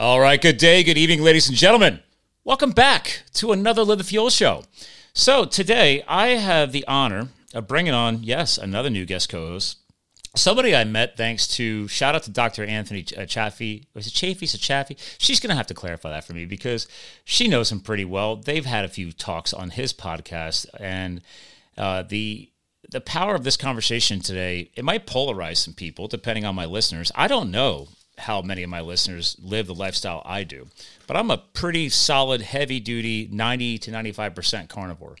All right, good day, good evening, ladies and gentlemen. Welcome back to another Live the Fuel show. So, today I have the honor of bringing on, yes, another new guest co host. Somebody I met thanks to, shout out to Dr. Anthony uh, Chaffee. Was it Chaffee? Is it Chaffee? She's going to have to clarify that for me because she knows him pretty well. They've had a few talks on his podcast, and uh, the the power of this conversation today, it might polarize some people depending on my listeners. I don't know how many of my listeners live the lifestyle I do, but I'm a pretty solid, heavy duty, 90 to 95% carnivore.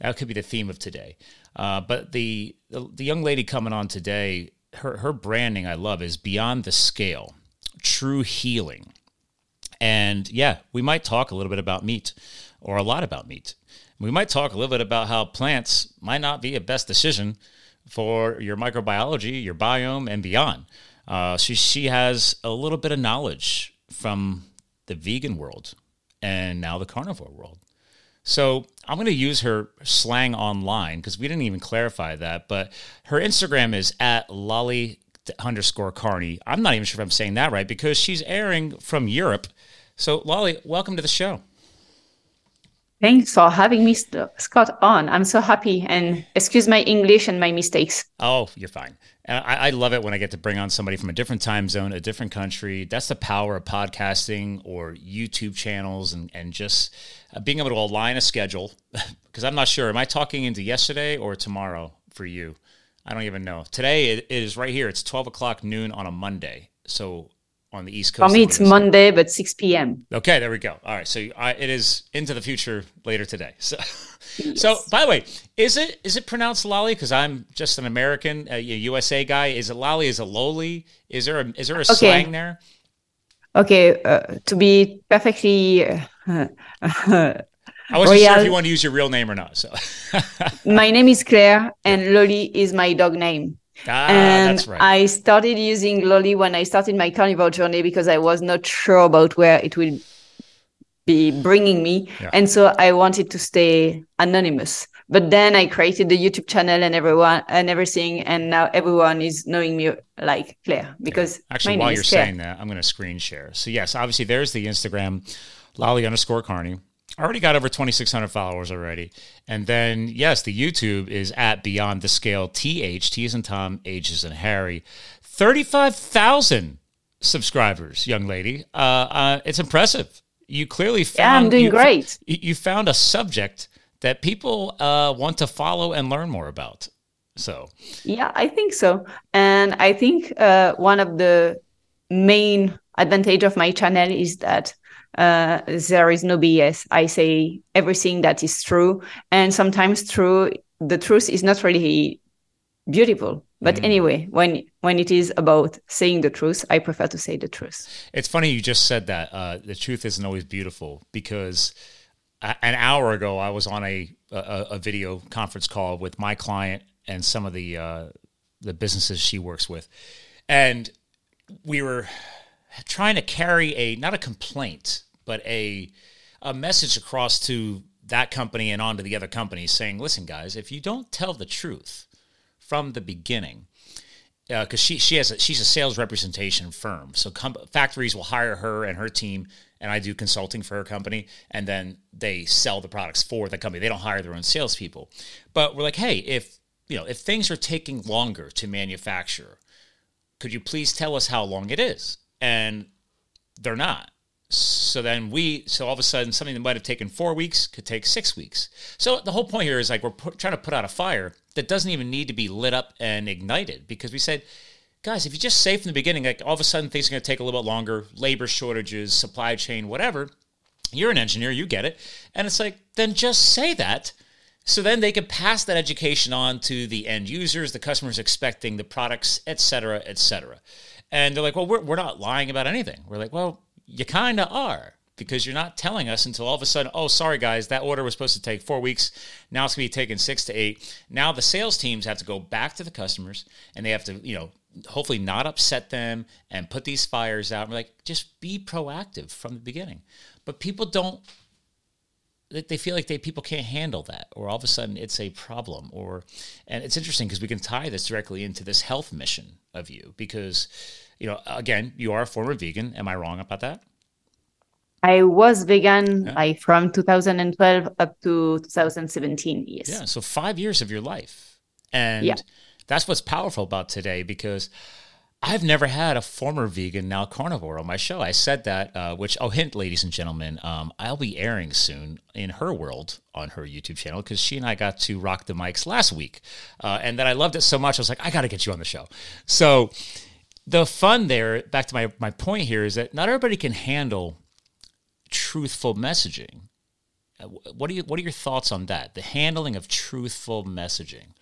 That could be the theme of today. Uh, but the, the, the young lady coming on today, her her branding I love is beyond the scale, true healing. And yeah, we might talk a little bit about meat, or a lot about meat. We might talk a little bit about how plants might not be a best decision for your microbiology, your biome, and beyond. Uh, she she has a little bit of knowledge from the vegan world and now the carnivore world. So I'm going to use her slang online because we didn't even clarify that. But her Instagram is at lolly underscore carney. I'm not even sure if I'm saying that right because she's airing from Europe. So Lolly, welcome to the show. Thanks for having me, Scott, on. I'm so happy. And excuse my English and my mistakes. Oh, you're fine. I, I, love it when I get to bring on somebody from a different time zone, a different country. That's the power of podcasting or YouTube channels and, and just uh, being able to align a schedule. Because I'm not sure, am I talking into yesterday or tomorrow for you? I don't even know. Today it is right here. It's 12 o'clock noon on a Monday. So on the East Coast. For me, it's Monday, but 6 p.m. Okay, there we go. All right, so I, it is into the future later today. So, yes. so by the way, is it is it pronounced lolly? Because I'm just an American, a USA guy. Is it lolly? Is it lowly? Is there a is there a okay. slang there? Okay, uh, to be perfectly. Uh, I wasn't Royal. sure if you want to use your real name or not. So, my name is Claire, and Lolly is my dog name. Ah, and right. I started using Lolly when I started my carnivore journey because I was not sure about where it will be bringing me. Yeah. And so I wanted to stay anonymous. But then I created the YouTube channel and everyone and everything. And now everyone is knowing me like Claire because yeah. actually, while you're Claire. saying that, I'm going to screen share. So, yes, obviously, there's the Instagram, Lolly underscore Carney already got over 2600 followers already. And then yes the youtube is at beyond the scale th t is in tom h is in harry. 35000 subscribers young lady. Uh, uh, it's impressive. You clearly found yeah, i'm doing you, great. you found a subject that people uh, want to follow and learn more about. So. Yeah i think so. And i think uh, one of the main advantage of my channel is that uh, there is no BS. I say everything that is true, and sometimes true. The truth is not really beautiful, but mm. anyway, when when it is about saying the truth, I prefer to say the truth. It's funny you just said that. Uh, the truth isn't always beautiful because an hour ago I was on a, a, a video conference call with my client and some of the uh, the businesses she works with, and we were trying to carry a not a complaint but a a message across to that company and on to the other companies saying listen guys if you don't tell the truth from the beginning because uh, she she has a, she's a sales representation firm. So com- factories will hire her and her team and I do consulting for her company and then they sell the products for the company. They don't hire their own salespeople. But we're like hey if you know if things are taking longer to manufacture could you please tell us how long it is and they're not. So then we, so all of a sudden, something that might have taken four weeks could take six weeks. So the whole point here is like we're trying to put out a fire that doesn't even need to be lit up and ignited because we said, guys, if you just say from the beginning, like all of a sudden things are going to take a little bit longer, labor shortages, supply chain, whatever. You're an engineer, you get it. And it's like, then just say that. So then they can pass that education on to the end users, the customers expecting the products, et cetera, et cetera. And they're like, well, we're, we're not lying about anything. We're like, well, you kind of are because you're not telling us until all of a sudden, oh, sorry, guys, that order was supposed to take four weeks. Now it's going to be taking six to eight. Now the sales teams have to go back to the customers and they have to, you know, hopefully not upset them and put these fires out. we're like, just be proactive from the beginning. But people don't they feel like they people can't handle that or all of a sudden it's a problem or and it's interesting because we can tie this directly into this health mission of you because you know again you are a former vegan am i wrong about that I was vegan yeah. like from 2012 up to 2017. Yes. Yeah. So five years of your life. And yeah. that's what's powerful about today because I've never had a former vegan, now carnivore on my show. I said that, uh, which, oh, hint, ladies and gentlemen, um, I'll be airing soon in her world on her YouTube channel because she and I got to rock the mics last week. Uh, and that I loved it so much, I was like, I got to get you on the show. So the fun there, back to my, my point here, is that not everybody can handle truthful messaging. Uh, what are you, what are your thoughts on that? The handling of truthful messaging.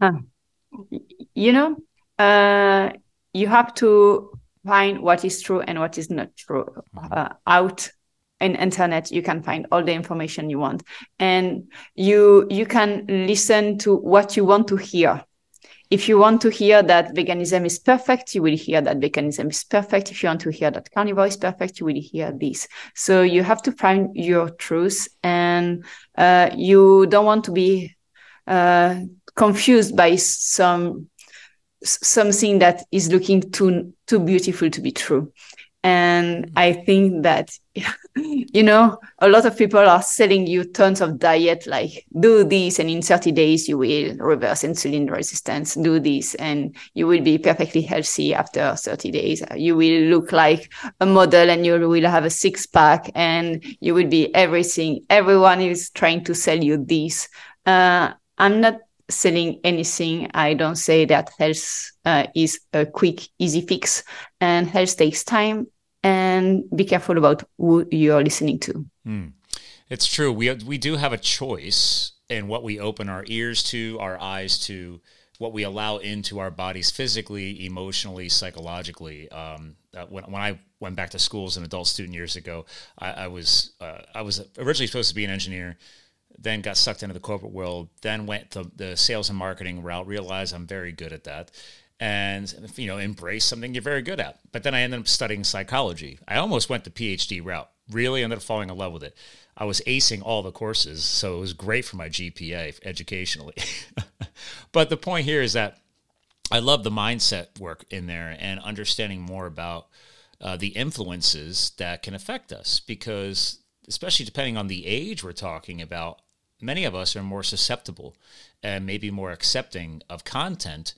Huh you know, uh, you have to find what is true and what is not true mm-hmm. uh, out in internet. You can find all the information you want. And you you can listen to what you want to hear. If you want to hear that veganism is perfect you will hear that veganism is perfect. If you want to hear that carnivore is perfect you will hear this. So you have to find your truth and uh, you don't want to be uh, confused by some something that is looking too too beautiful to be true. And i think that you know a lot of people are selling you tons of diet like do this and in 30 days you will reverse insulin resistance. Do this and you will be perfectly healthy after 30 days. You will look like a model and you will have a six pack and you will be everything. Everyone is trying to sell you this. Uh, i'm not selling anything. I don't say that health uh, is a quick, easy fix, and health takes time. And be careful about who you're listening to. Mm. It's true. We we do have a choice in what we open our ears to, our eyes to, what we allow into our bodies physically, emotionally, psychologically. Um, uh, when, when I went back to school as an adult student years ago, I, I was uh, I was originally supposed to be an engineer then got sucked into the corporate world, then went the, the sales and marketing route, realized I'm very good at that. And, you know, embrace something you're very good at. But then I ended up studying psychology. I almost went the PhD route, really ended up falling in love with it. I was acing all the courses, so it was great for my GPA educationally. but the point here is that I love the mindset work in there and understanding more about uh, the influences that can affect us because especially depending on the age we're talking about many of us are more susceptible and maybe more accepting of content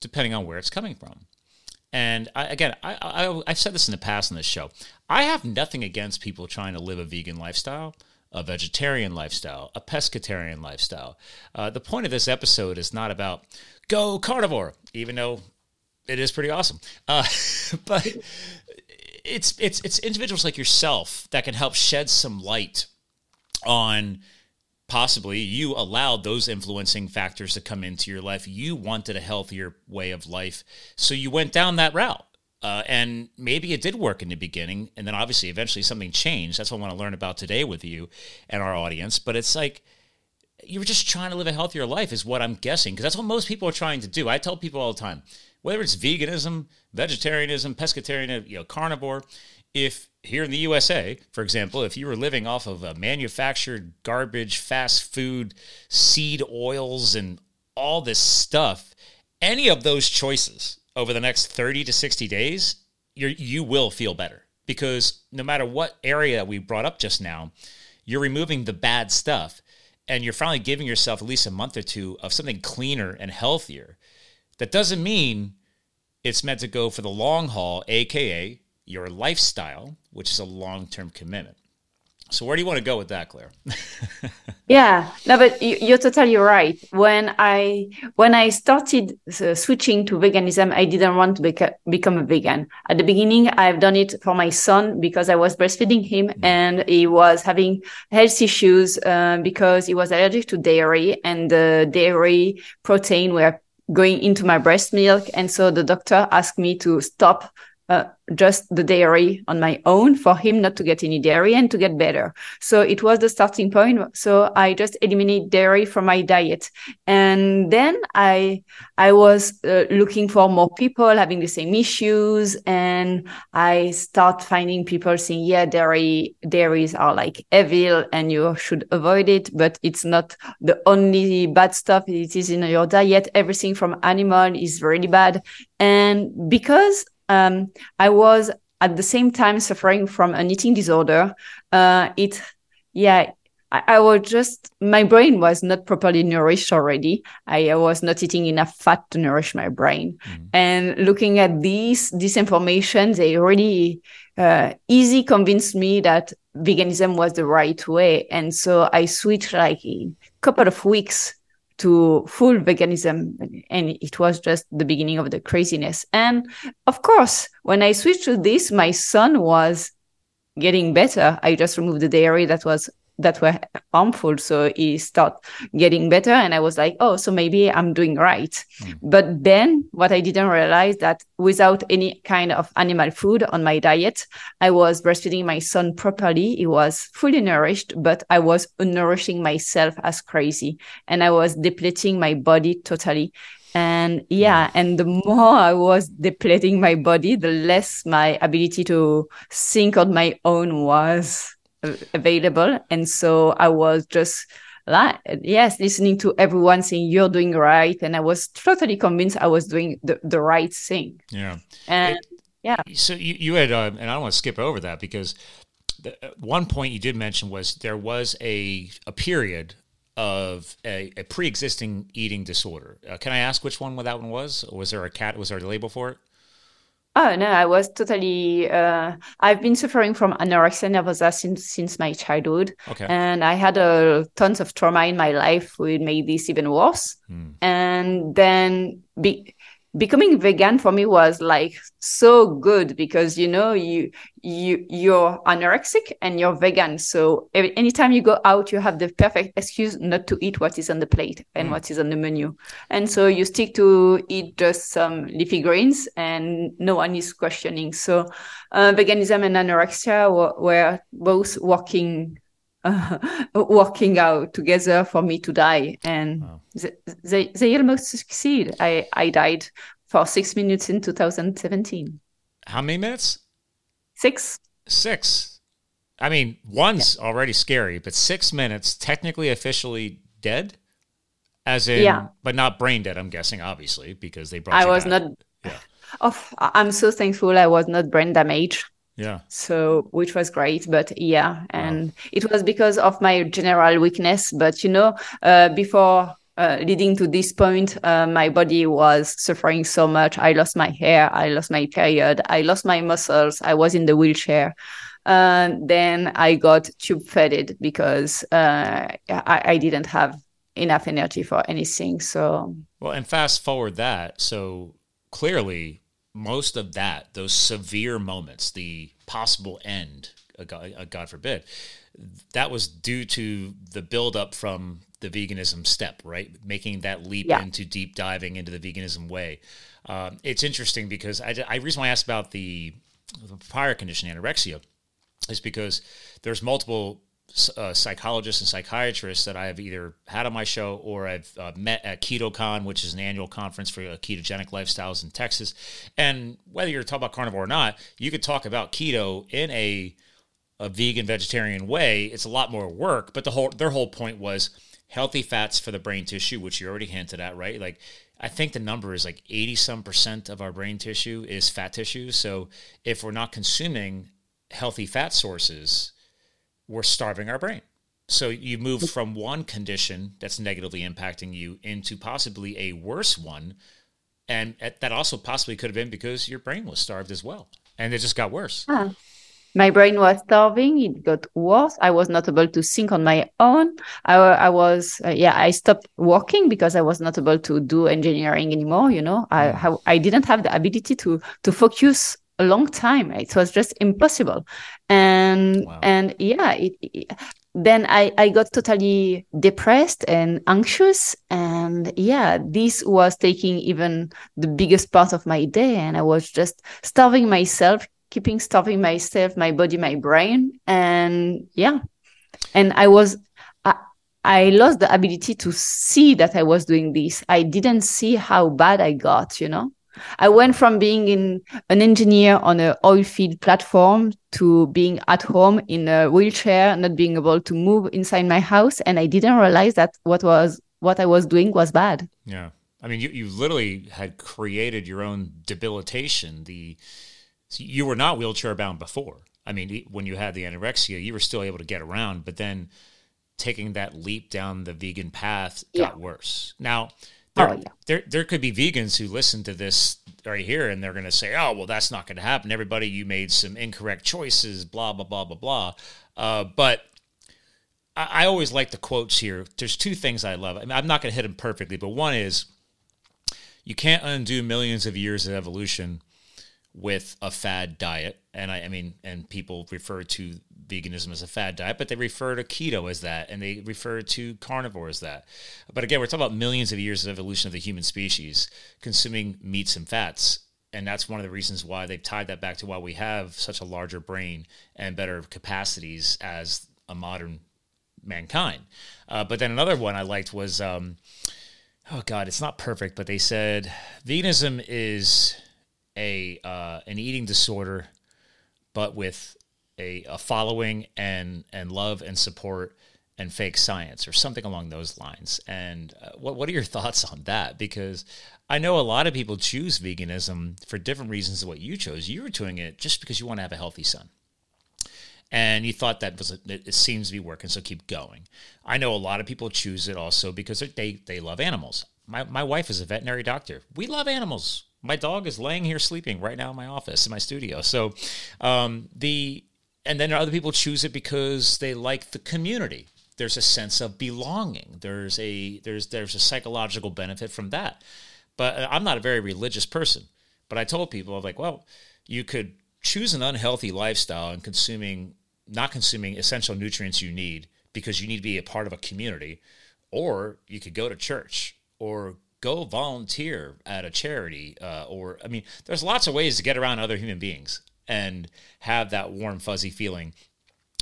depending on where it's coming from. And I, again, I, I've said this in the past on this show. I have nothing against people trying to live a vegan lifestyle, a vegetarian lifestyle, a pescatarian lifestyle. Uh, the point of this episode is not about go carnivore, even though it is pretty awesome. Uh, but it's it's it's individuals like yourself that can help shed some light on possibly you allowed those influencing factors to come into your life. You wanted a healthier way of life. So you went down that route. Uh, and maybe it did work in the beginning. And then obviously, eventually, something changed. That's what I want to learn about today with you and our audience. But it's like you were just trying to live a healthier life, is what I'm guessing. Because that's what most people are trying to do. I tell people all the time whether it's veganism, vegetarianism, pescatarian, you know, carnivore, if here in the USA, for example, if you were living off of a manufactured garbage, fast food, seed oils, and all this stuff, any of those choices over the next 30 to 60 days, you you will feel better because no matter what area we brought up just now, you're removing the bad stuff and you're finally giving yourself at least a month or two of something cleaner and healthier. That doesn't mean it's meant to go for the long haul, aka your lifestyle, which is a long term commitment. So where do you want to go with that, Claire? yeah, no, but you're totally right. When I when I started uh, switching to veganism, I didn't want to beca- become a vegan. At the beginning, I've done it for my son because I was breastfeeding him, mm. and he was having health issues uh, because he was allergic to dairy, and the dairy protein were going into my breast milk, and so the doctor asked me to stop uh, just the dairy on my own for him not to get any dairy and to get better. So it was the starting point. So I just eliminate dairy from my diet. And then I, I was uh, looking for more people having the same issues. And I start finding people saying, yeah, dairy, dairies are like evil and you should avoid it. But it's not the only bad stuff. It is in your diet. Everything from animal is really bad. And because um, I was at the same time suffering from an eating disorder. Uh, it, yeah, I, I, was just my brain was not properly nourished already. I, I was not eating enough fat to nourish my brain. Mm. And looking at these this information, they really uh, easy convinced me that veganism was the right way. And so I switched like a couple of weeks to full veganism and it was just the beginning of the craziness. And of course when i switched to this my son was getting better. I just removed the dairy that was that were harmful so he started getting better and i was like oh so maybe i'm doing right. Mm. but then what i didn't realize that without any kind of animal food on my diet i was breastfeeding my son properly. He was fully nourished but i was nourishing myself as crazy and i was depleting my body totally. And yeah and the more i was depleting my body the less my ability to think on my own was available and so i was just like yes listening to everyone saying you're doing right and i was totally convinced i was doing the, the right thing yeah and it, yeah so you, you had uh, and i don't want to skip over that because the, uh, one point you did mention was there was a a period of a, a pre-existing eating disorder. Uh, can I ask which one that one was? Or was there a cat? Was there a label for it? Oh no, I was totally. Uh, I've been suffering from anorexia nervosa since since my childhood, okay. and I had a uh, tons of trauma in my life, which made this even worse. Mm. And then, be, becoming vegan for me was like so good because you know you you you're anorexic and you're vegan. So every, anytime you go out you have the perfect excuse not to eat what is on the plate and mm. what is on the menu. And so you stick to eat just some leafy greens and no one is questioning. So uh, veganism and anorexia were, were both working uh, working out together for me to die. And wow. they, they almost succeed. I i died for six minutes in 2017 how many minutes? Six. Six. I mean one's yeah. already scary but six minutes technically officially dead? As in yeah. but not brain dead i'm guessing obviously because they brought i was not yeah. Oh i'm so thankful i was not brain damaged yeah. So, which was great, but yeah, and wow. it was because of my general weakness. But you know, uh, before uh, leading to this point, uh, my body was suffering so much. I lost my hair, I lost my period, I lost my muscles. I was in the wheelchair. Uh, then I got tube fed because uh, I, I didn't have enough energy for anything. So, well, and fast forward that. So clearly, most of that, those severe moments, the possible end, God, God forbid, that was due to the buildup from the veganism step, right? Making that leap yeah. into deep diving into the veganism way. Um, it's interesting because I, I reason why I asked about the, the prior condition anorexia is because there's multiple uh, psychologists and psychiatrists that I have either had on my show or I've uh, met at KetoCon, which is an annual conference for uh, ketogenic lifestyles in Texas. And whether you're talking about carnivore or not, you could talk about keto in a a vegan vegetarian way. It's a lot more work, but the whole their whole point was healthy fats for the brain tissue, which you already hinted at, right? Like I think the number is like 80 some percent of our brain tissue is fat tissue. So if we're not consuming healthy fat sources, we're starving our brain. So you move from one condition that's negatively impacting you into possibly a worse one. And that also possibly could have been because your brain was starved as well. And it just got worse. Huh. My brain was starving. It got worse. I was not able to think on my own. I, I was, uh, yeah, I stopped working because I was not able to do engineering anymore. You know, I, mm. I didn't have the ability to to focus a long time. It was just impossible. And wow. and yeah, it, it, then I, I got totally depressed and anxious. And yeah, this was taking even the biggest part of my day. And I was just starving myself, keeping starving myself, my body, my brain. And yeah. And I was I lost the ability to see that I was doing this. I didn't see how bad I got, you know? I went from being in an engineer on an oil field platform to being at home in a wheelchair, not being able to move inside my house, and I didn't realize that what was what I was doing was bad. Yeah, I mean, you you literally had created your own debilitation. The you were not wheelchair bound before. I mean, when you had the anorexia, you were still able to get around, but then taking that leap down the vegan path got yeah. worse. Now, there, oh, yeah. there, there could be vegans who listen to this right here and they're going to say, oh, well, that's not going to happen. Everybody, you made some incorrect choices, blah, blah, blah, blah, blah. Uh, but I, I, always like the quotes here. There's two things I love. I mean, I'm not going to hit them perfectly, but one is you can't undo millions of years of evolution with a fad diet. And I, I mean, and people refer to veganism as a fad diet, but they refer to keto as that, and they refer to carnivore as that. But again, we're talking about millions of years of evolution of the human species consuming meats and fats. And that's one of the reasons why they've tied that back to why we have such a larger brain and better capacities as a modern mankind. Uh, but then another one I liked was, um, oh God, it's not perfect, but they said veganism is a uh, an eating disorder, but with a, a following and and love and support and fake science or something along those lines. And uh, what what are your thoughts on that? Because I know a lot of people choose veganism for different reasons than what you chose. You were doing it just because you want to have a healthy son. And you thought that was a, it seems to be working, so keep going. I know a lot of people choose it also because they they love animals. My my wife is a veterinary doctor. We love animals. My dog is laying here sleeping right now in my office in my studio. So um, the and then other people choose it because they like the community. There's a sense of belonging. There's a there's there's a psychological benefit from that. But uh, i'm not a very religious person but i told people i was like well you could choose an unhealthy lifestyle and consuming not consuming essential nutrients you need because you need to be a part of a community or you could go to church or go volunteer at a charity uh, or i mean there's lots of ways to get around other human beings and have that warm, fuzzy feeling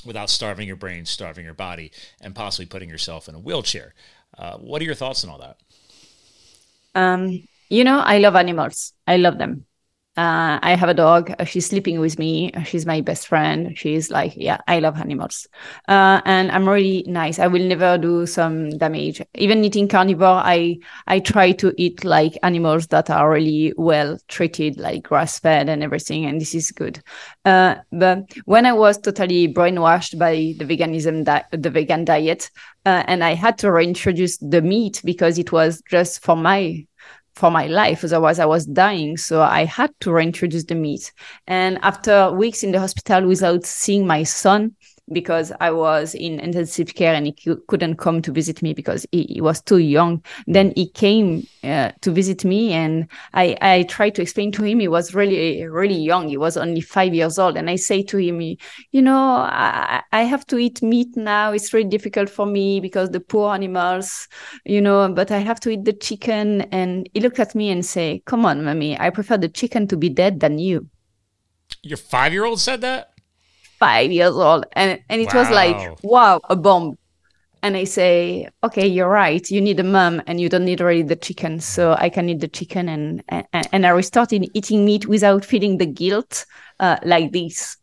without starving your brain, starving your body, and possibly putting yourself in a wheelchair. Uh, what are your thoughts on all that? Um, you know, I love animals. I love them. Uh, I have a dog. Uh, she's sleeping with me. Uh, she's my best friend. She's like, yeah, I love animals. Uh, and I'm really nice. I will never do some damage. Even eating carnivore, I, I try to eat like animals that are really well treated, like grass fed and everything. And this is good. Uh, but when I was totally brainwashed by the veganism, di- the vegan diet, uh, and I had to reintroduce the meat because it was just for my for my life. Otherwise, I was dying. So I had to reintroduce the meat. And after weeks in the hospital without seeing my son, because I was in intensive care and he couldn't come to visit me because he, he was too young. Then he came uh, to visit me, and I, I tried to explain to him he was really, really young. He was only five years old. And I say to him, You know, I, I have to eat meat now. It's really difficult for me because the poor animals, you know, but I have to eat the chicken. And he looked at me and say, Come on, mommy, I prefer the chicken to be dead than you. Your five year old said that? Five years old. And, and it wow. was like, wow, a bomb. And I say, okay, you're right. You need a mom and you don't need really the chicken. So I can eat the chicken. And, and, and I restarted eating meat without feeling the guilt uh, like this.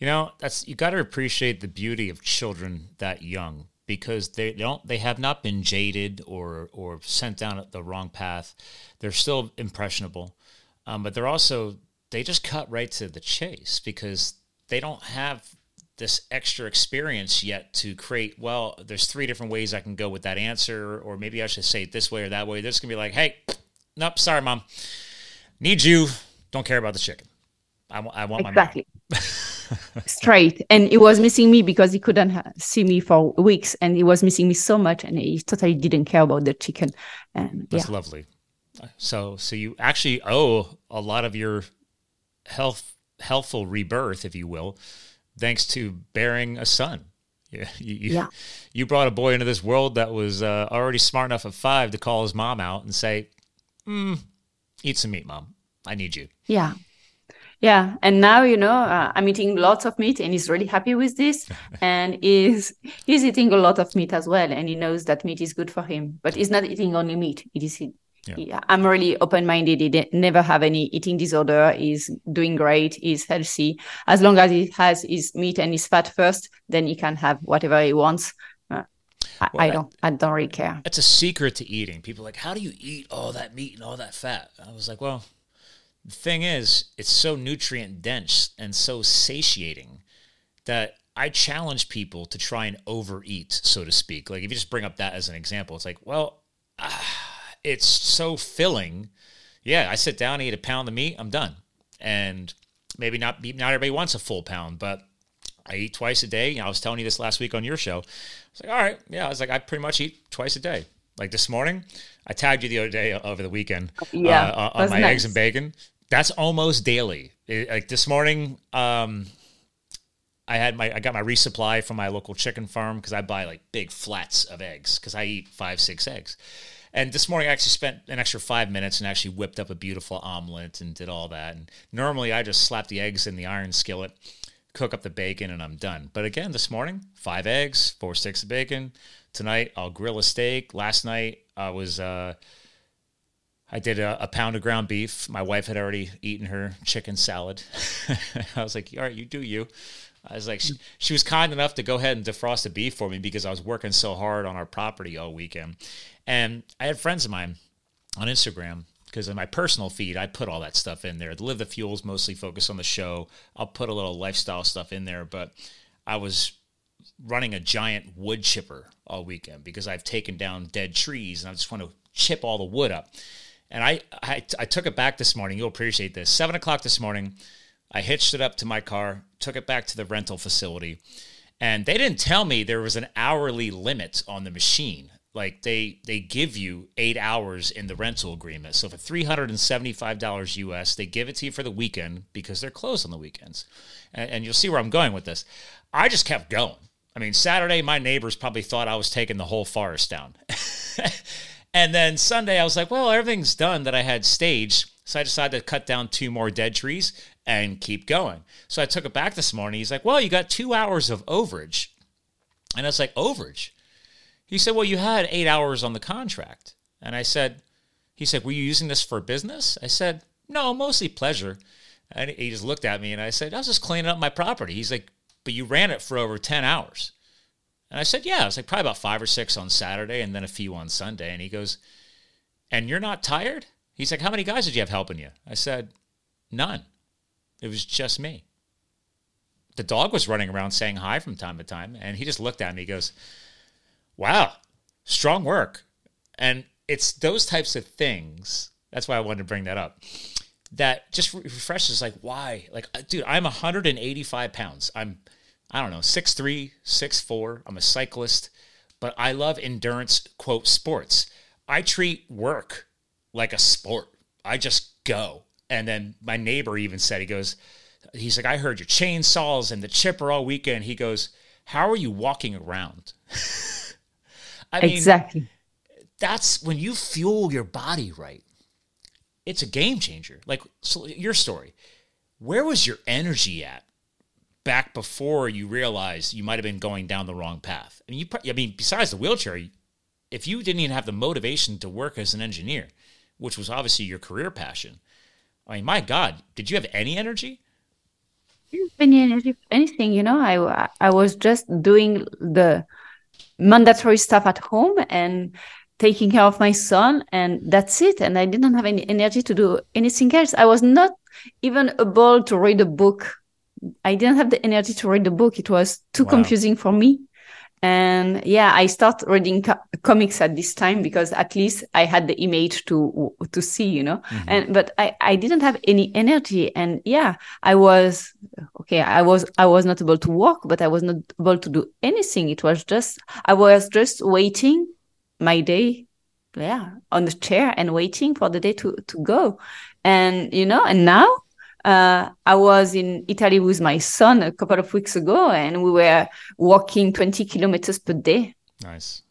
You know, that's you got to appreciate the beauty of children that young because they don't they have not been jaded or or sent down the wrong path. They're still impressionable, um, but they're also they just cut right to the chase because they don't have this extra experience yet to create well there's three different ways i can go with that answer or maybe i should say it this way or that way. They're just to be like hey nope sorry mom. Need you. Don't care about the chicken. I, I want exactly. my exactly. Straight. And he was missing me because he couldn't ha- see me for weeks and he was missing me so much and he totally didn't care about the chicken. And that's yeah. lovely. So so you actually owe a lot of your health healthful rebirth, if you will, thanks to bearing a son. Yeah, you, yeah. you brought a boy into this world that was uh, already smart enough at five to call his mom out and say, mm, "Eat some meat, mom. I need you." Yeah, yeah. And now you know uh, I'm eating lots of meat, and he's really happy with this. and he's he's eating a lot of meat as well, and he knows that meat is good for him. But he's not eating only meat; it is yeah. yeah. I'm really open minded. He never have any eating disorder. He's doing great. He's healthy. As long as he has his meat and his fat first, then he can have whatever he wants. Uh, I, well, I, don't. I don't really care. It's a secret to eating. People like, how do you eat all that meat and all that fat? I was like, well, The thing is, it's so nutrient dense and so satiating that I challenge people to try and overeat, so to speak. Like if you just bring up that as an example, it's like, well, ah, it's so filling. Yeah, I sit down, eat a pound of meat, I'm done. And maybe not not everybody wants a full pound, but I eat twice a day. You know, I was telling you this last week on your show. I was like, all right, yeah. I was like, I pretty much eat twice a day. Like this morning, I tagged you the other day over the weekend. Yeah, uh, on my nice. eggs and bacon. That's almost daily. It, like this morning, um, I had my I got my resupply from my local chicken farm because I buy like big flats of eggs because I eat five six eggs. And this morning I actually spent an extra five minutes and actually whipped up a beautiful omelet and did all that. And normally I just slap the eggs in the iron skillet cook up the bacon, and I'm done. But again, this morning, five eggs, four sticks of bacon. Tonight, I'll grill a steak. Last night, I was. Uh, I did a, a, pound of ground beef. My wife had already eaten her chicken salad. I was like, all right, you do you. I was like, she, she, was kind enough to go ahead and defrost the beef for me because I was working so hard on our property all weekend. And I had friends of mine on Instagram because in my personal feed, I put all that stuff in there. The Live the Fuels mostly focus on the show. I'll put a little lifestyle stuff in there, but I was running a giant wood chipper all weekend because I've taken down dead trees and I just want to chip all the wood up. And I, I, I took it back this morning. You'll appreciate this. Seven o'clock this morning, I hitched it up to my car, took it back to the rental facility, and they didn't tell me there was an hourly limit on the machine like they they give you eight hours in the rental agreement. So for three hundred and seventy five dollars US, they give it to you for the weekend because they're closed on the weekends. And, and, you'll see where I'm going with this. I just kept going. I mean, Saturday my neighbors probably thought I was taking the whole forest down. and then Sunday I was like, well, everything's done that I had staged. So I decided to cut down two more dead trees and keep going. So I took it back this morning. He's like, well, you got two hours of overage. And I was like, overage? He said, Well, you had eight hours on the contract. And I said, He said, Were you using this for business? I said, No, mostly pleasure. And he just looked at me and I said, I was just cleaning up my property. He's like, But you ran it for over 10 hours. And I said, Yeah, it was like probably about five or six on Saturday and then a few on Sunday. And he goes, And you're not tired? He's like, How many guys did you have helping you? I said, None. It was just me. The dog was running around saying hi from time to time. And he just looked at me. He goes, wow, strong work. And it's those types of things. That's why I wanted to bring that up. That just refreshes like why? Like, uh, dude, I'm 185 pounds. I'm, I don't know, 6'3, 6'4. I'm a cyclist, but I love endurance, quote, sports. I treat work like a sport. I just go. And then my neighbor even said, he goes, he's like, I heard your chainsaws and the chipper all weekend. He goes, How are you walking around? I mean, exactly. That's when you fuel your body right. It's a game changer. Like so your story. Where was your energy at back before you realized you might have been going down the wrong path? I mean, you. I mean, besides the wheelchair, if you didn't even have the motivation to work as an engineer, which was obviously your career passion, I mean, my God, did you have any energy? Any energy, for anything, you know. I I was just doing the mandatory stuff at home and taking care of my son and that's it. And i didn't have any energy to do anything else. I was not even able to read a book. I didn't have the energy to read the book. It was too wow. confusing for me and yeah i start reading co- comics at this time because at least i had the image to to see you know? Mm-hmm. and but i i didn't have any energy. And yeah i was okay i was i was not able to walk but i was not able to do anything. It was just i was just waiting my day yeah on the chair and waiting for the day to to go. And you know and now uh, I was in Italy with my son a couple of weeks ago, and we were walking 20 kilometers per day. Nice.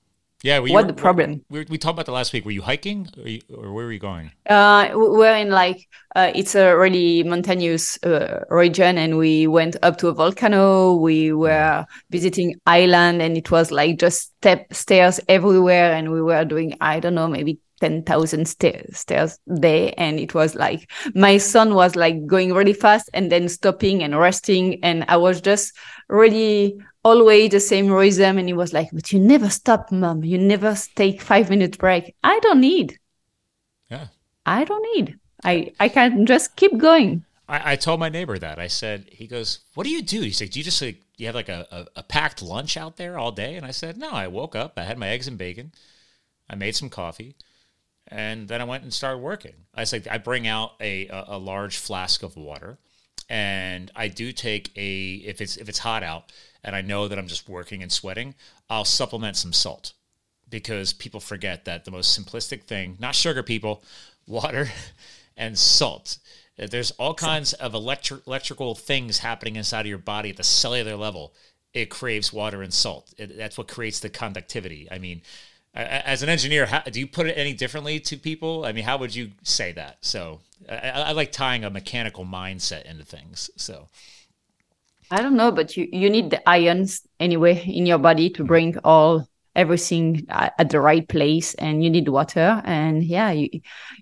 Yeah. What the problem? We, we, talked about the last week. Were you hiking, or, you, or where were you going? Uh, we're in like uh, it's a really mountainous uh, region, and we went up to a volcano. We were visiting island, and it was like just step stairs everywhere, and we were doing I don't know maybe 10,000 stairs, stairs day. And it was like, my son was like going really fast and then stopping and resting. And I was just really always the same rhythm. And he was like, but you never stop, mom. You never take five minute break. I don't need. Yeah. I don't need. I I can just keep going. I, I told my neighbor that. I said, he goes, "What do you do?" He's like, "Do you just like you have like a, a, a packed lunch out there all day?" And I said, "No, I woke up, I had my eggs and bacon, I made some coffee." And then I went and started working. I said I bring out a, a, a large flask of water, and I do take a if it's if it's hot out and I know that I'm just working and sweating, I'll supplement some salt because people forget that the most simplistic thing, not sugar, people, water and salt. There's all kinds of electric electrical things happening inside of your body at the cellular level. It craves water and salt. It, that's what creates the conductivity. I mean, as an engineer, how, do you put it any differently to people? I mean, how would you say that? So I, I, like tying a mechanical mindset into things. So I don't know, but you, you need the ions anyway in your body to hmm. bring all everything at the right place and you need water and yeah you,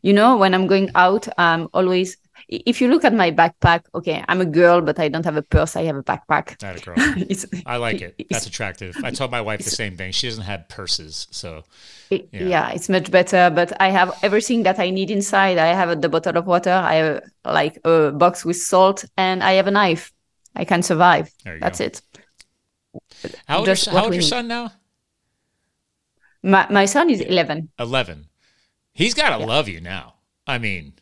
you know when i'm going out i'm always if you look at my backpack, okay, I'm a girl, but I don't have a purse. I have a backpack. Not a girl. I like it. That's attractive. I told my wife the same thing. She doesn't have purses, so yeah. yeah. it's much better. But I have everything that I need inside. I have the bottle of water. I have like a box with salt, and I have a knife. I can survive. That's go. it. How old, Just your, how old your son now? My my son is eleven. Eleven. He's got to yeah. love you now. I mean,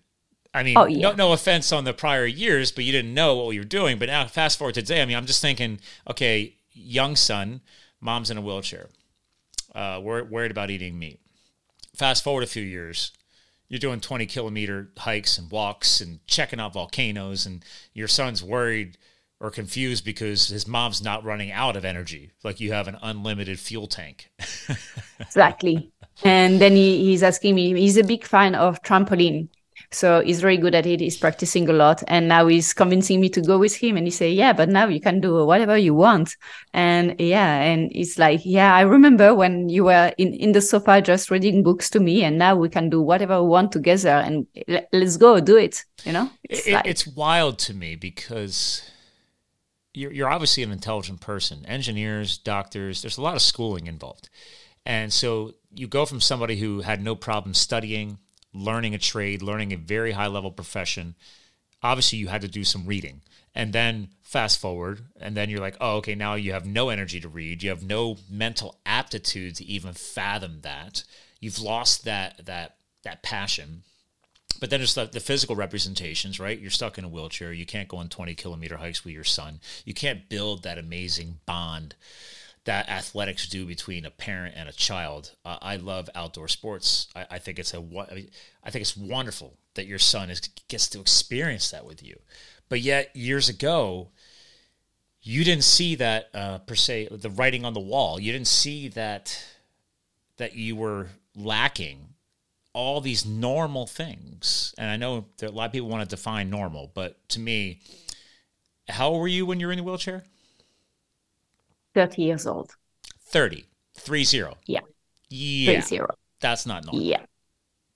I mean, oh, yeah. no, no offense on the prior years, but you didn't know what you were doing. But now, fast forward to today, I mean, I'm just thinking, okay, young son, mom's in a wheelchair, uh, we're worried about eating meat. Fast forward a few years, you're doing 20 kilometer hikes and walks and checking out volcanoes, and your son's worried or confused because his mom's not running out of energy, like you have an unlimited fuel tank. exactly. And then he, he's asking me, he's a big fan of trampoline so he's very good at it. He's practicing a lot. And now he's convincing me to go with him. And he say, yeah, but now you can do whatever you want. And yeah, and it's like, yeah, I remember when you were in, in the sofa just reading books to me. And now we can do whatever we want together and let's go do it. You know, it's, it, like, it's wild to me because you're, you're obviously an intelligent person, engineers, doctors, there's a lot of schooling involved. And so you go from somebody who had no problem studying, learning a trade, learning a very high level profession, obviously you had to do some reading. And then fast forward, and then you're like, oh, okay, now you have no energy to read. You have no mental aptitude to even fathom that. You've lost that that that passion. But then there's the, the physical representations, right? You're stuck in a wheelchair. You can't go on 20 kilometer hikes with your son. You can't build that amazing bond that athletics do between a parent and a child. Uh, I love outdoor sports. I, I think it's a I mean, I think it's wonderful that your son is gets to experience that with you. But yet years ago, you didn't see that uh, per se the writing on the wall. You didn't see that that you were lacking all these normal things. And I know that a lot of people want to define normal, but to me, how were you when you were in the wheelchair? 30 years old. 30. 3 0. Yeah. Yeah. 3 0. That's not normal. Yeah.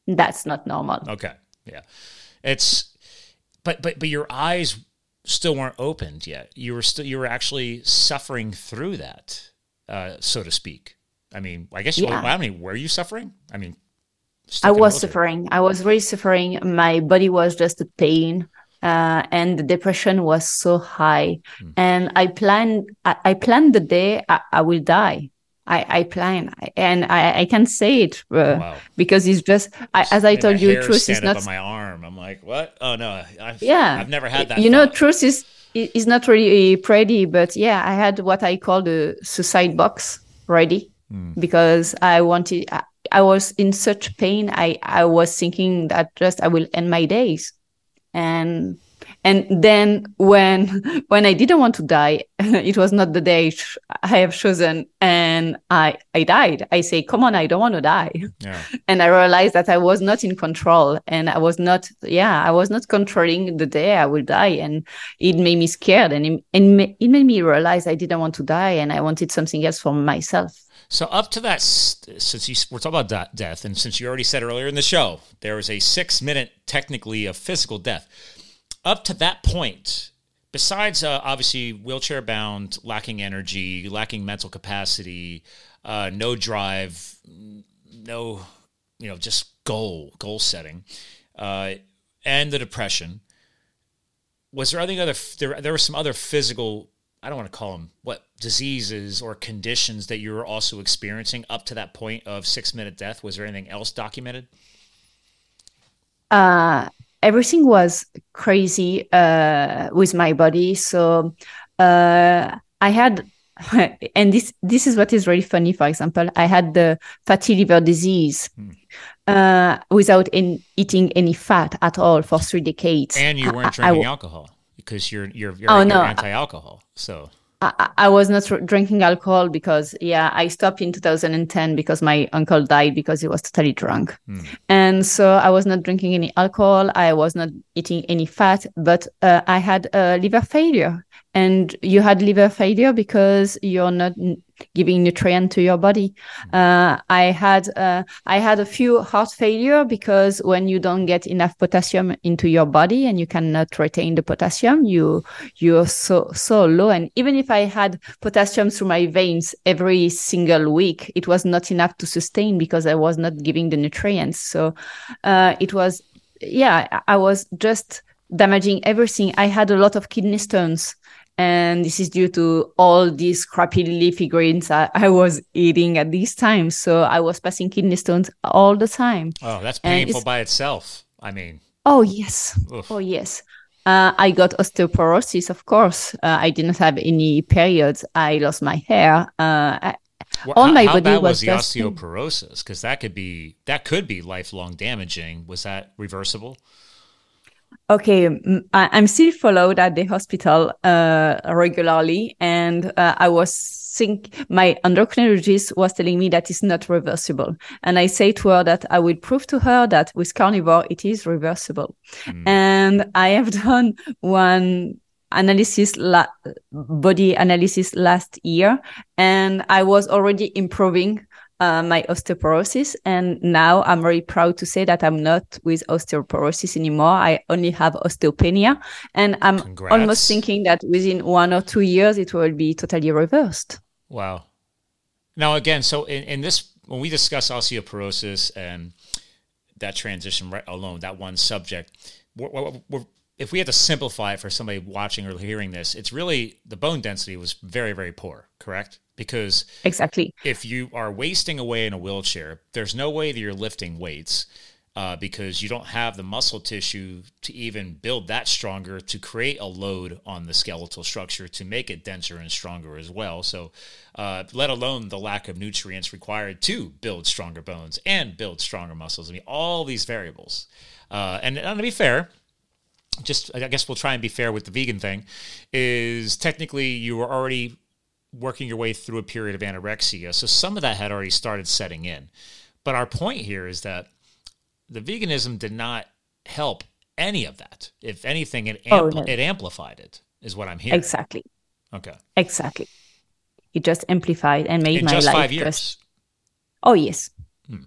That's not normal. Okay. Yeah. It's, but, but, but your eyes still weren't opened yet. You were still, you were actually suffering through that, uh, so to speak. I mean, I guess, yeah. I mean, were you suffering? I mean, I was suffering. I was really suffering. My body was just a pain uh, and the depression was so high. Mm. And I planned, I, I, planned the day I, I will die. I, I plan and I, I can say it uh, wow. because it's just I, as I told you, truth is not on my arm. I'm like, what? Oh no, I've, yeah, I've never had that. You thought. know, truth is is not really pretty, but yeah, I had what I call the suicide box ready mm. because I wanted. I, I was in such pain. I I was thinking that just I will end my days and and then when when i didn't want to die it was not the day i have chosen and i i died. I say come on i don't want to die. Yeah. and i realized that i was not in control and i was not yeah i was not controlling the day i will die. And it made me scared and it, and it made me realize i didn't want to die and i wanted something else for myself so up to that, since you, we're talking about death, and since you already said earlier in the show, there was a six minute, technically, of physical death. Up to that point, besides uh, obviously wheelchair bound, lacking energy, lacking mental capacity, uh, no drive, no, you know, just goal, goal setting, uh, and the depression. Was there any other? There, there were some other physical. I don't want to call them what diseases or conditions that you were also experiencing up to that point of six minute death. Was there anything else documented? Uh, everything was crazy uh, with my body. So uh, I had, and this this is what is really funny. For example, I had the fatty liver disease hmm. uh, without in, eating any fat at all for three decades. And you weren't drinking I, I, alcohol because you're you're, you're, oh, you're no. anti-alcohol. So I, I, was not drinking alcohol because yeah i stopped in 2010 because my uncle died because he was totally drunk mm. and so i was not drinking any alcohol i was not eating any fat but uh, i had a liver failure and you had liver failure because you're not giving nutrient to your body. Uh, I had uh, I had a few heart failure because when you don't get enough potassium into your body and you cannot retain the potassium, you you're so so low. And even if I had potassium through my veins every single week, it was not enough to sustain because I was not giving the nutrients. So uh, it was yeah, I was just damaging everything. I had a lot of kidney stones and this is due to all these crappy leafy greens I, I, was eating at this time. So I was passing kidney stones all the time. Oh, that's painful by itself. I mean, oh yes, oof. oh yes. Uh, I got osteoporosis, of course. Uh, I didn't have any periods. I lost my hair. Uh, I, well, all how, my body how bad was, was the osteoporosis? Because that could be that could be lifelong damaging. Was that reversible? Okay, I'm still followed at the hospital uh, regularly, and uh, I was think my endocrinologist was telling me that it's not reversible, and I say to her that I will prove to her that with carnivore it is reversible, mm. and I have done one analysis la- body analysis last year and i was already improving uh, my osteoporosis. And now I'm very proud to say that I'm not with osteoporosis anymore. I only have osteopenia. And I'm Congrats. almost thinking that within one or two years, it will be totally reversed. Wow. Now, again, so in, in this, when we discuss osteoporosis and that transition right alone, that one subject, we're, we're, if we had to simplify it for somebody watching or hearing this, it's really the bone density was very, very poor, correct? Because exactly if you are wasting away in a wheelchair there's no way that you're lifting weights uh, because you don't have the muscle tissue to even build that stronger to create a load on the skeletal structure to make it denser and stronger as well. So, uh, let alone the lack of nutrients required to build stronger bones and build stronger muscles. I mean, all these variables. Uh, and, and to be fair, just I guess we'll try and be fair with the vegan thing, is technically you were already working your way through a period of anorexia. So some of that had already started setting in. But our point here is that the veganism did not help any of that. If anything, it, oh, no. it amplified it, is what I'm hearing. Exactly. Okay. Exactly. It just amplified and made In my just life five years. Just... Oh yes. Hmm.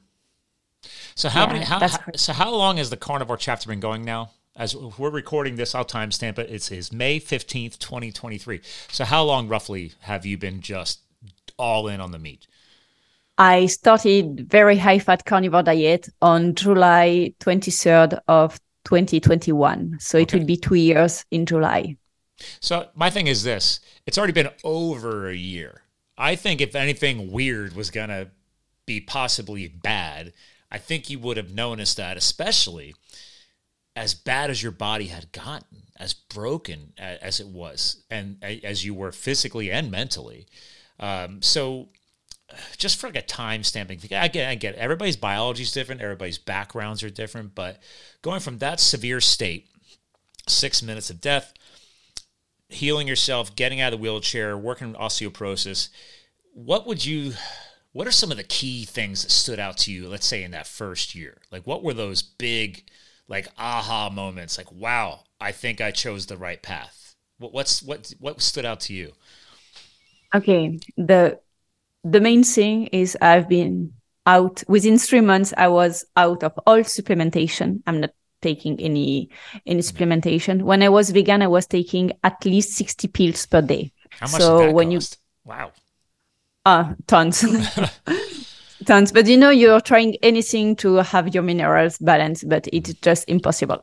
So how yeah, many? How so how long has the carnivore chapter been going now? As we're recording this, I'll timestamp it. It is May 15th, 2023. So, how long roughly have you been just all in on the meat? I started very high fat carnivore diet on July 23rd of 2021. So, it will be two years in July. So, my thing is this it's already been over a year. I think if anything weird was going to be possibly bad, I think you would have noticed that, especially as bad as your body had gotten, as broken as it was, and as you were physically and mentally. Um, so, just for like a time stamping thing, I get, I get it. everybody's biology is different, everybody's backgrounds are different, but going from that severe state, six minutes of death, healing yourself, getting out of the wheelchair, working osteoporosis, what would you? What are some of the key things that stood out to you? Let's say in that first year, like what were those big like aha moments like wow i think i chose the right path. What, what's what what stood out to you? Okay the the main thing is i've been out within three months i was out of all supplementation. I'm not taking any any mm-hmm. supplementation. When i was vegan i was taking at least 60 pills per day. How much so when cost? you wow. Uh tons tons. But you know, you're trying anything to have your minerals balanced, but it's just impossible.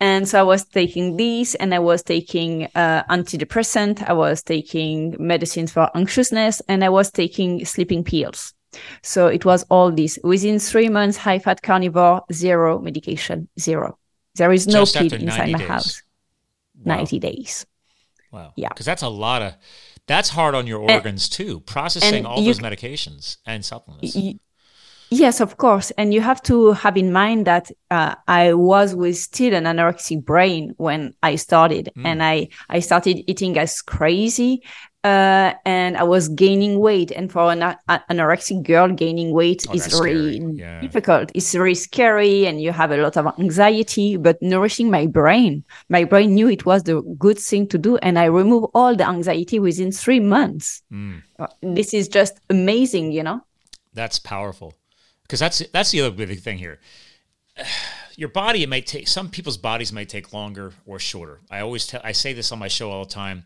and so I was taking these, and I was taking uh, antidepressant, I was taking medicines for anxiousness, and I was taking sleeping pills. So it was all this. Within three months, high fat carnivore, zero medication, zero. There is no Just pill inside my days. house. Wow. 90 days. Wow. Yeah. Because that's a lot of, that's hard on your organs too, processing all you- those medications and supplements. Y- Yes, of course. And you have to have in mind that uh, I was with still an anorexic brain when I started, Mm. and I I started eating as crazy, uh, and I was gaining weight. And for an anorexic girl, gaining weight Oh, is really. Yeah. difficult. It's very scary, and you have a lot of anxiety. But nourishing my brain, my brain knew it was the good thing to do, and I removed all the anxiety within three months. Mm. Uh, This is just amazing, you know. That's powerful. Because that's that's the other big thing here. Your body it may take some people's bodies may take longer or shorter. I always tell I say this on my show all the time.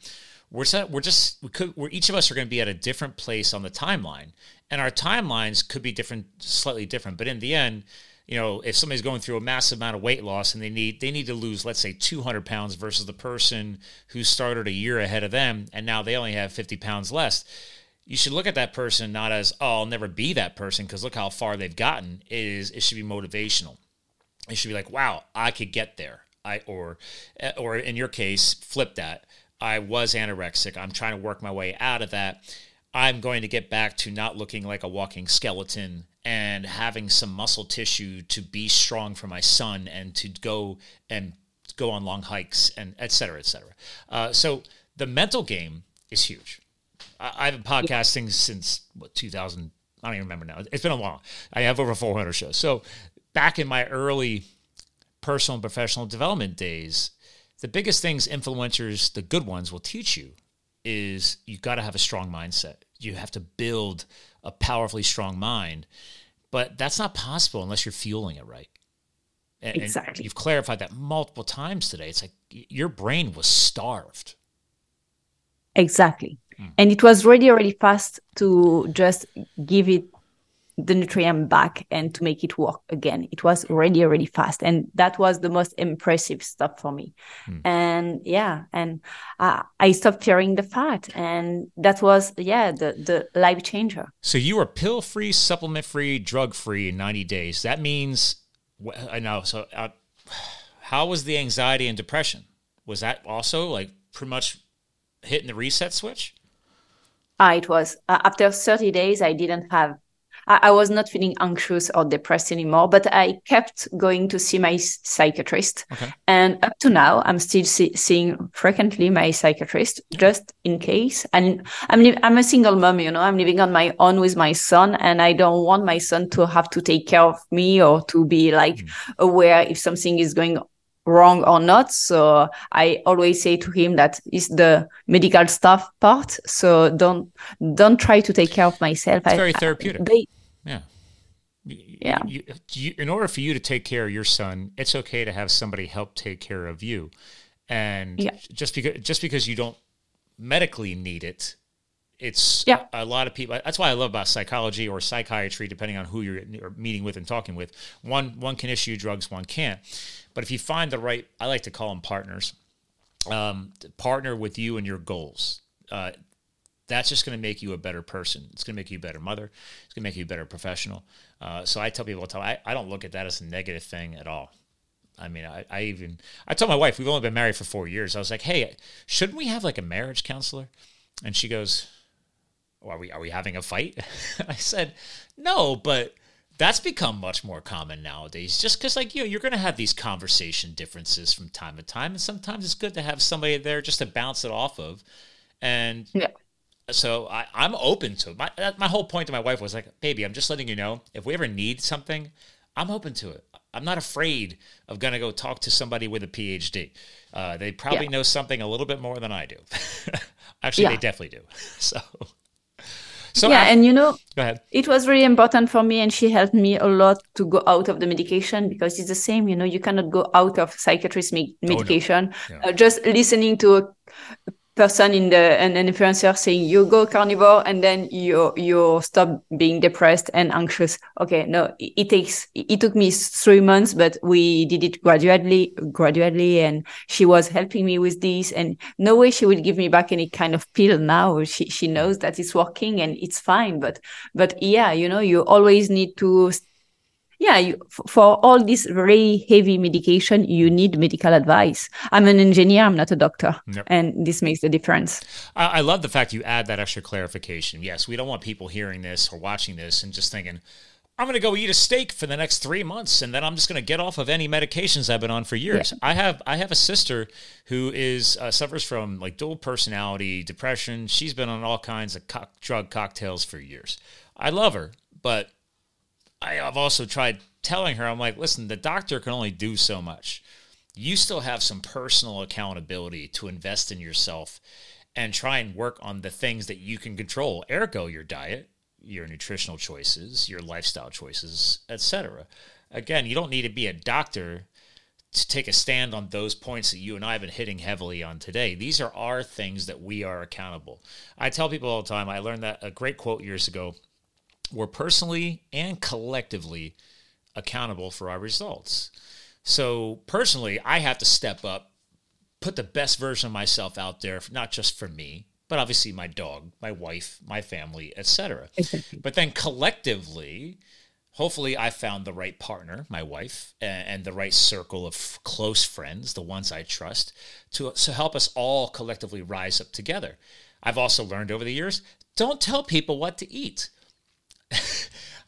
We're set, we're just we could we're each of us are going to be at a different place on the timeline, and our timelines could be different, slightly different. But in the end, you know, if somebody's going through a massive amount of weight loss and they need they need to lose, let's say, 200 pounds versus the person who started a year ahead of them and now they only have 50 pounds less you should look at that person not as oh I'll never be that person because look how far they've gotten. It is it should be motivational. It should be like wow I could get there. I or eh, or in your case flip that. I was anorexic. I'm trying to work my way out of that. I'm going to get back to not looking like a walking skeleton and having some muscle tissue to be strong for my son and to go and go on long hikes and et cetera, et cetera. Uh, so the mental game is huge. I, I've been podcasting since what 2000. I don't even remember now. It's been a while. I have over 400 shows. So back in my early personal and professional development days, the biggest things influencers, the good ones, will teach you is you've got to have a strong mindset. You have to build a powerfully strong mind, but that's not possible unless you're fueling it right. And, and Exactly. you've clarified that multiple times today. It's like your brain was starved. Exactly. Hmm. And it was really, really fast to just give it the nutrient back and to make it work again. It was really, really fast. And that was the most impressive stuff for me. Hmm. And yeah, and uh, I stopped fearing the fat. And that was, yeah, the, the life changer. So you were pill free, supplement free, drug free in 90 days. That means, I know. So, uh, how was the anxiety and depression? Was that also like pretty much hitting the reset switch? Ah, it was uh, after 30 days, I didn't have, I, I was not feeling anxious or depressed anymore, but I kept going to see my psychiatrist. Okay. And up to now, I'm still see, seeing frequently my psychiatrist just in case. And I'm, li- I'm a single mom, you know, I'm living on my own with my son, and I don't want my son to have to take care of me or to be like mm. aware if something is going wrong or not. So I always say to him that is the medical staff part. So don't don't try to take care of myself. It's I- very I- therapeutic. they- Yeah. Yeah. You, you, in order for you to take care of your son, it's okay to have somebody help take care of you. And Yeah. just because just because you don't medically need it, it's Yeah. a, lot of people. That's why I love about psychology or psychiatry, depending on who you're meeting with and talking with. One one can issue drugs, one can't. But if you find the right, I like to call them partners, um, partner with you and your goals. Uh, that's just going to make you a better person. It's going to make you a better mother. It's going to make you a better professional. Uh, so I tell people all the time, I, I don't look at that as a negative thing at all. I mean, I, I even, I told my wife, we've only been married for four years. I was like, hey, shouldn't we have like a marriage counselor? And she goes, are we, are we having a fight? I said, no, but that's become much more common nowadays just because like you know, you're going to have these conversation differences from time to time and sometimes it's good to have somebody there just to bounce it off of and Yeah. so I, I'm open to it. My, my whole point to my wife was like, baby, I'm just letting you know if we ever need something, I'm open to it. I'm not afraid of going to go talk to somebody with a PhD. Uh, they probably Yeah. know something a little bit more than I do. Actually, Yeah. they definitely do. So, so yeah, and you know, go ahead. it was really important for me and she helped me a lot to go out of the medication because it's the same you know you cannot go out of psychiatrist me- medication Yeah. uh, just listening to a person in the and an influencer saying you go carnivore and then you you stop being depressed and anxious. Okay no it, it, takes it took me three months but we did it gradually gradually and she was helping me with this and no way she would give me back any kind of pill now. She she knows that it's working and it's fine but but yeah you know you always need to yeah you, for all this very heavy medication you need medical advice i'm an engineer i'm not a doctor yep. and this makes the difference I, I love the fact you add that extra clarification yes we don't want people hearing this or watching this and just thinking I'm going to go eat a steak for the next three months, and then I'm just going to get off of any medications I've been on for years. Yeah. I have I have a sister who is uh, suffers from like dual personality depression. She's been on all kinds of co- drug cocktails for years. I love her, but I've also tried telling her, I'm like, listen, the doctor can only do so much. You still have some personal accountability to invest in yourself and try and work on the things that you can control, ergo your diet, your nutritional choices, your lifestyle choices, etc. Again, you don't need to be a doctor to take a stand on those points that you and I have been hitting heavily on today. These are our things that we are accountable. I tell people all the time, I learned that a great quote years ago we're personally and collectively accountable for our results. So, personally, I have to step up, put the best version of myself out there, not just for me, but obviously my dog, my wife, my family, etc. But then collectively, hopefully I found the right partner, my wife, and, and, the right circle of close friends, the ones I trust, to, to help us all collectively rise up together. I've also learned over the years, don't tell people what to eat.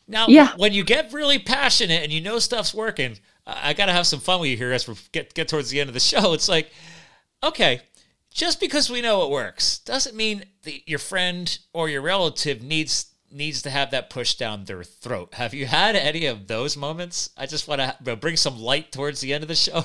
Now, yeah. when you get really passionate and you know stuff's working, I got to have some fun with you here as we get get towards the end of the show. It's like, okay, just because we know it works doesn't mean that your friend or your relative needs needs to have that pushed down their throat. Have you had any of those moments? I just want to bring some light towards the end of the show.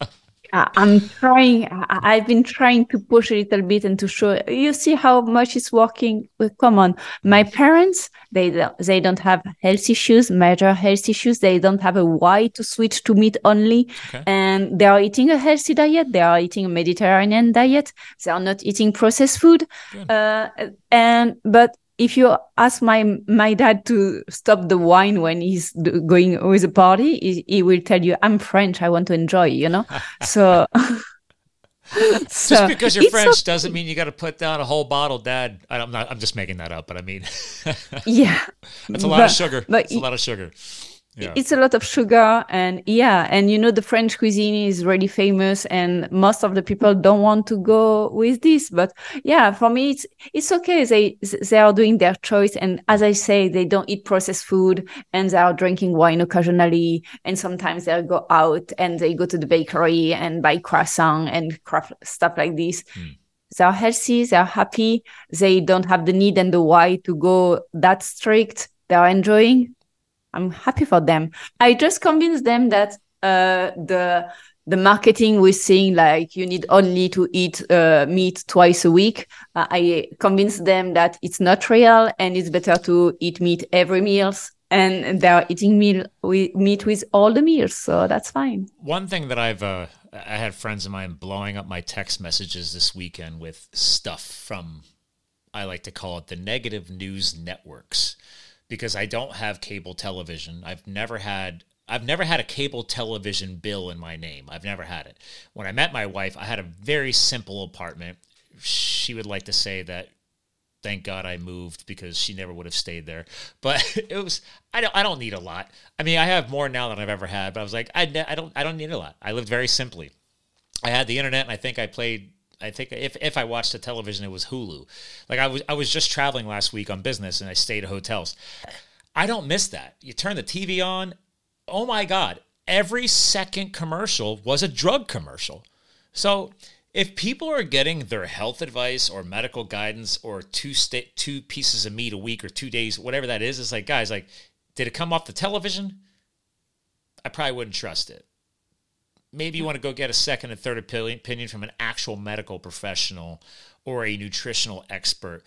I'm trying. I've been trying to push a little bit and to show. You see how much it's working. Come on, my parents. They they don't have health issues, major health issues. They don't have a why to switch to meat only, okay. and they are eating a healthy diet. They are eating a Mediterranean diet. They are not eating processed food. Uh, and but if you ask my my dad to stop the wine when he's going with a party, he, he will tell you, "I'm French. I want to enjoy." You know, so. so just because you're French okay. doesn't mean you got to put down a whole bottle, Dad. I'm not. I'm just making that up, but I mean, yeah, it's a lot but, of sugar. But it's a lot of sugar yeah. it's a lot of sugar and yeah and you know the french cuisine is really famous and most of the people don't want to go with this but yeah for me it's it's okay they they are doing their choice and as i say they don't eat processed food and they are drinking wine occasionally and sometimes they go out and they go to the bakery and buy croissant and craft stuff like this mm. They are healthy, they are happy, they don't have the need and the why to go that strict. They are enjoying I'm happy for them. I just convinced them that uh, the the marketing we're seeing like you need only to eat uh, meat twice a week. Uh, i convinced them that it's not real and it's better to eat meat every meals. And they're eating meal with meat with all the meals so that's fine. One thing that i've uh, i had friends of mine blowing up my text messages this weekend with stuff from i like to call it the negative news networks because I don't have cable television. I've never had I've never had a cable television bill in my name. I've never had it. When I met my wife, I had a very simple apartment. She would like to say that thank God I moved because she never would have stayed there. But it was I don't I don't need a lot. I mean, I have more now than I've ever had, but I was like I, I don't I don't need a lot. I lived very simply. I had the internet and I think I played I think if, if I watched the television, it was Hulu. Like I was I was just traveling last week on business and I stayed at hotels. I don't miss that. You turn the TV on, oh my God, every second commercial was a drug commercial. So if people are getting their health advice or medical guidance or two sta- two pieces of meat a week or two days, whatever that is, it's like guys, like, did it come off the television? I probably wouldn't trust it maybe you want to go get a second and third opinion from an actual medical professional or a nutritional expert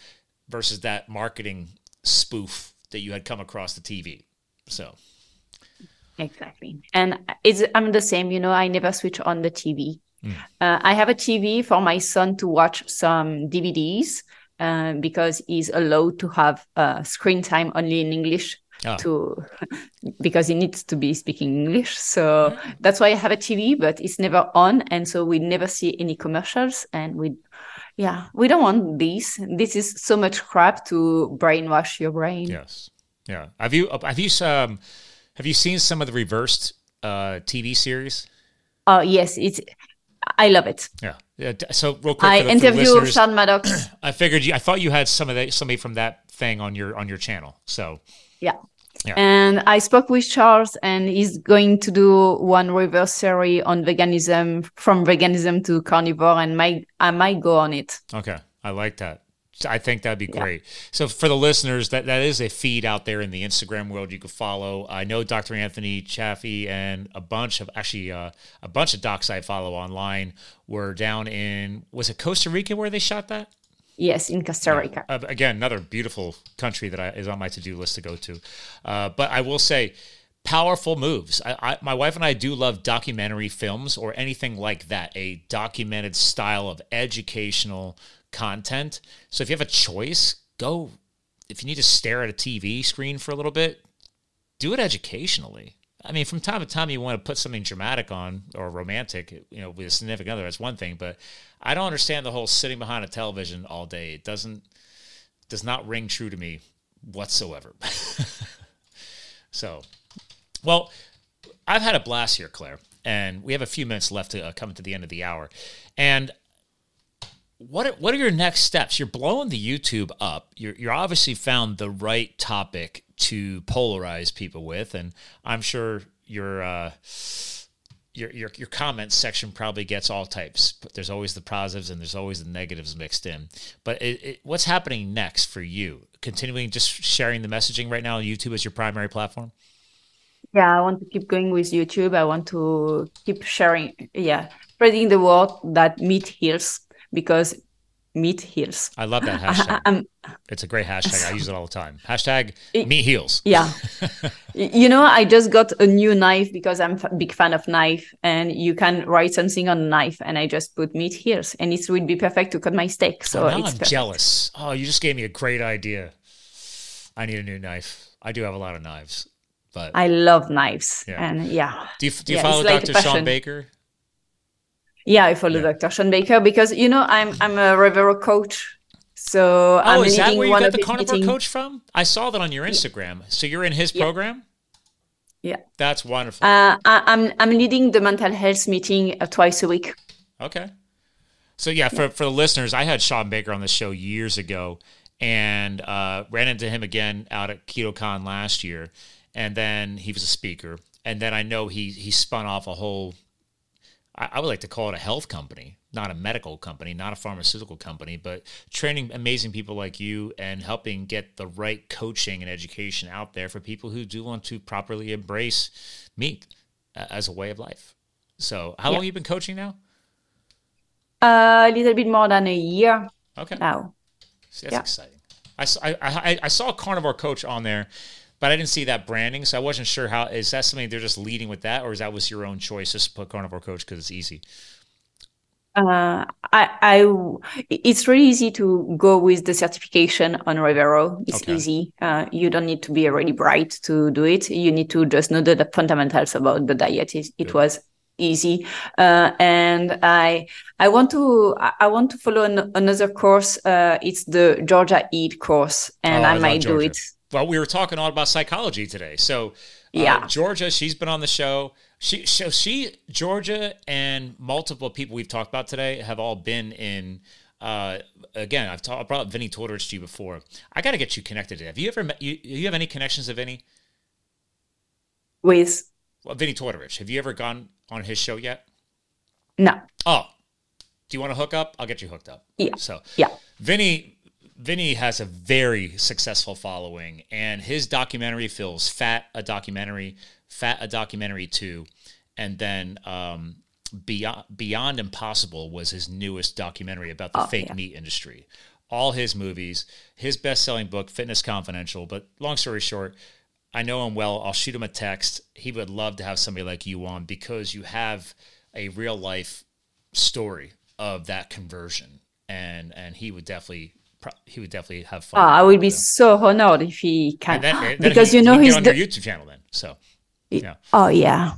versus that marketing spoof that you had come across the TV. So exactly. And it's I'm the same, you know, I never switch on the TV. Mm. Uh, I have a TV for my son to watch some DVDs uh, because he's allowed to have uh, screen time only in English. Oh. To because he needs to be speaking English, so that's why I have a TV, but it's never on, and so we never see any commercials, and we yeah we don't want this. This is so much crap to brainwash your brain. Yes. Yeah. Have you have you um have you seen some of the reversed uh tv series? Oh uh, yes it's i love it. Yeah. Yeah so real quick i the, interviewed sean maddox. I figured you i thought you had some of that somebody from that thing on your on your channel. So yeah yeah. And I spoke with Charles, and he's going to do one reverse series on veganism from veganism to carnivore, and might I might go on it. Okay, I like that. I think that'd be great. Yeah. So for the listeners, that that is a feed out there in the Instagram world you can follow. I know Dr. Anthony Chaffee and a bunch of actually uh, a bunch of docs I follow online were down in was it Costa Rica where they shot that? Yes, in Costa Rica. Uh, again, another beautiful country that I, is on my to do list to go to. Uh, but I will say, powerful moves. I, I, my wife and I do love documentary films or anything like that, a documented style of educational content. So if you have a choice, go. If you need to stare at a TV screen for a little bit, do it educationally. I mean, from time to time, you want to put something dramatic on or romantic, you know, with a significant other. That's one thing, but I don't understand the whole sitting behind a television all day. It doesn't does not ring true to me whatsoever. so, well, I've had a blast here, Claire, and we have a few minutes left to uh, come to the end of the hour. And what what are your next steps? You're blowing the YouTube up. You're you're obviously found the right topic to polarize people with, and I'm sure your uh, your your your comment section probably gets all types. But there's always the positives and there's always the negatives mixed in. But it, it, what's happening next for you? Continuing just sharing the messaging right now. YouTube is your primary platform. Yeah, I want to keep going with YouTube. I want to keep sharing. Yeah, spreading the word that meat heals because meat heals. I love that hashtag. Um, it's a great hashtag. I use it all the time. Hashtag meat heals. Yeah. you know, I just got a new knife because I'm a big fan of knife and you can write something on a knife and I just put meat heals and it would be perfect to cut my steak. So oh, now I'm perfect. jealous. Oh, you just gave me a great idea. I need a new knife. I do have a lot of knives, but I love knives. Yeah. And yeah. Do you, do you yeah, follow Dr. Shawn Baker? Yeah, I follow yeah. Dr. Shawn Baker because you know I'm I'm a Revero coach. So oh, I'm is that where you got the carnivore coach from? I saw that on your Instagram. Yeah. So you're in his yeah. program. Yeah, that's wonderful. Uh, I, I'm, I'm leading the mental health meeting uh, twice a week. Okay. So yeah, for for the listeners, I had Shawn Baker on the show years ago, and uh, ran into him again out at KetoCon last year, and then he was a speaker, and then I know he he spun off a whole I, would like to call it a health company, not a medical company, not a pharmaceutical company, but training amazing people like you and helping get the right coaching and education out there for people who do want to properly embrace meat as a way of life. So, how yeah. long have you been coaching now? Uh, a little bit more than a year. Okay. Now. See, that's yeah. exciting. I, I, I saw a carnivore coach on there but I didn't see that branding, so I wasn't sure how is that something they're just leading with that, or is that was your own choice just to put carnivore coach because it's easy. Uh, I, I, it's really easy to go with the certification on Revero. It's okay. easy. Uh, you don't need to be really bright to do it. You need to just know the, the fundamentals about the diet. It, it was easy, uh, and I, I want to, I want to follow an, another course. Uh, it's the Georgia Ede course, and oh, I, I might do it well, we were talking all about psychology today. So, uh, yeah, Georgia, she's been on the show. She, so she, Georgia, and multiple people we've talked about today have all been in. Uh, again, I've talked, I brought Vinnie Tortorich to you before. I got to get you connected. To have you ever met? You, you have any connections of any? With well, Vinnie Tortorich. Have you ever gone on his show yet? No. Oh, do you want to hook up? I'll get you hooked up. Yeah. So yeah, Vinnie Vinnie has a very successful following, and his documentary feels fat a documentary, fat a documentary too, and then um, beyond Beyond Impossible was his newest documentary about the oh, fake yeah. meat industry. All his movies, his best selling book, Fitness Confidential. But long story short, I know him well. I'll shoot him a text. He would love to have somebody like you on because you have a real life story of that conversion, and and he would definitely he would definitely have fun. Oh, I would be so honored if he can, then, then because he, you know he's on the YouTube channel then. So, yeah. Oh yeah,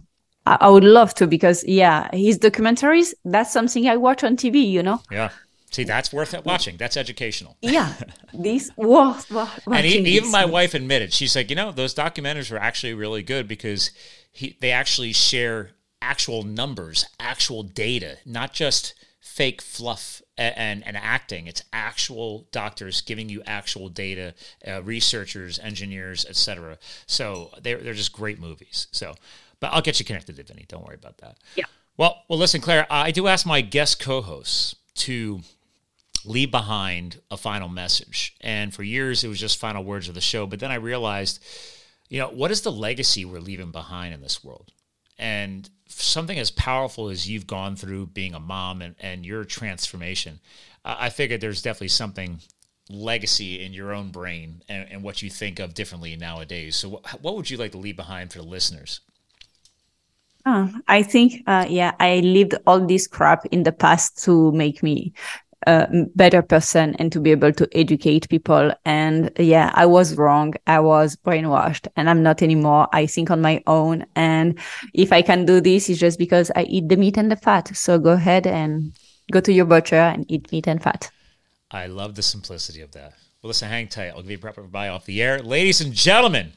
I, I would love to because yeah, his documentaries. That's something I watch on TV. You know. Yeah. See, that's worth watching. That's educational. Yeah, these worth watching. And even my wife admitted, she's like, you know, those documentaries were actually really good because he, they actually share actual numbers, actual data, not just fake fluff and, and, acting. It's actual doctors giving you actual data, uh, researchers, engineers, etc. So they're they're just great movies. So, but I'll get you connected to Vinnie. Don't worry about that. Yeah. Well, well, listen, Claire. I do ask my guest co-hosts to leave behind a final message. And for years, it was just final words of the show. But then I realized, you know, what is the legacy we're leaving behind in this world? And something as powerful as you've gone through being a mom and, and your transformation, I figured there's definitely something legacy in your own brain and, and what you think of differently nowadays. So, what, what would you like to leave behind for the listeners? Uh, I think, uh, yeah, I lived all this crap in the past to make me a better person and to be able to educate people. And yeah, I was wrong. I was brainwashed and I'm not anymore. I think on my own. And if I can do this, it's just because I eat the meat and the fat. So go ahead and go to your butcher and eat meat and fat. I love the simplicity of that. Well, listen, hang tight. I'll give you a proper bye off the air. Ladies and gentlemen,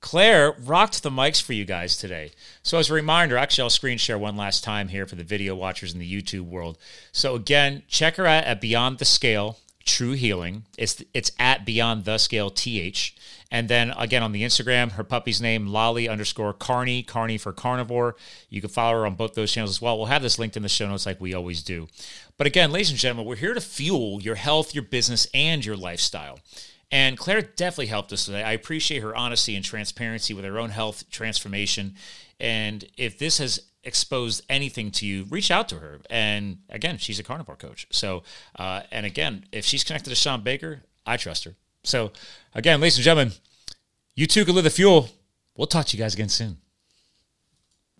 Claire rocked the mics for you guys today. So, as a reminder, actually, I'll screen share one last time here for the video watchers in the YouTube world. So, again, check her out at Beyond the Scale True Healing. It's it's at Beyond the Scale TH. And then again on the Instagram, her puppy's name, Lolly underscore Carney, Carney for carnivore. You can follow her on both those channels as well. We'll have this linked in the show notes like we always do. But again, ladies and gentlemen, we're here to fuel your health, your business, and your lifestyle. And Claire definitely helped us today. I appreciate her honesty and transparency with her own health transformation. And if this has exposed anything to you, reach out to her. And again, she's a carnivore coach. So, uh, and again, if she's connected to Shawn Baker, I trust her. So, again, ladies and gentlemen, you too can live the fuel. We'll talk to you guys again soon.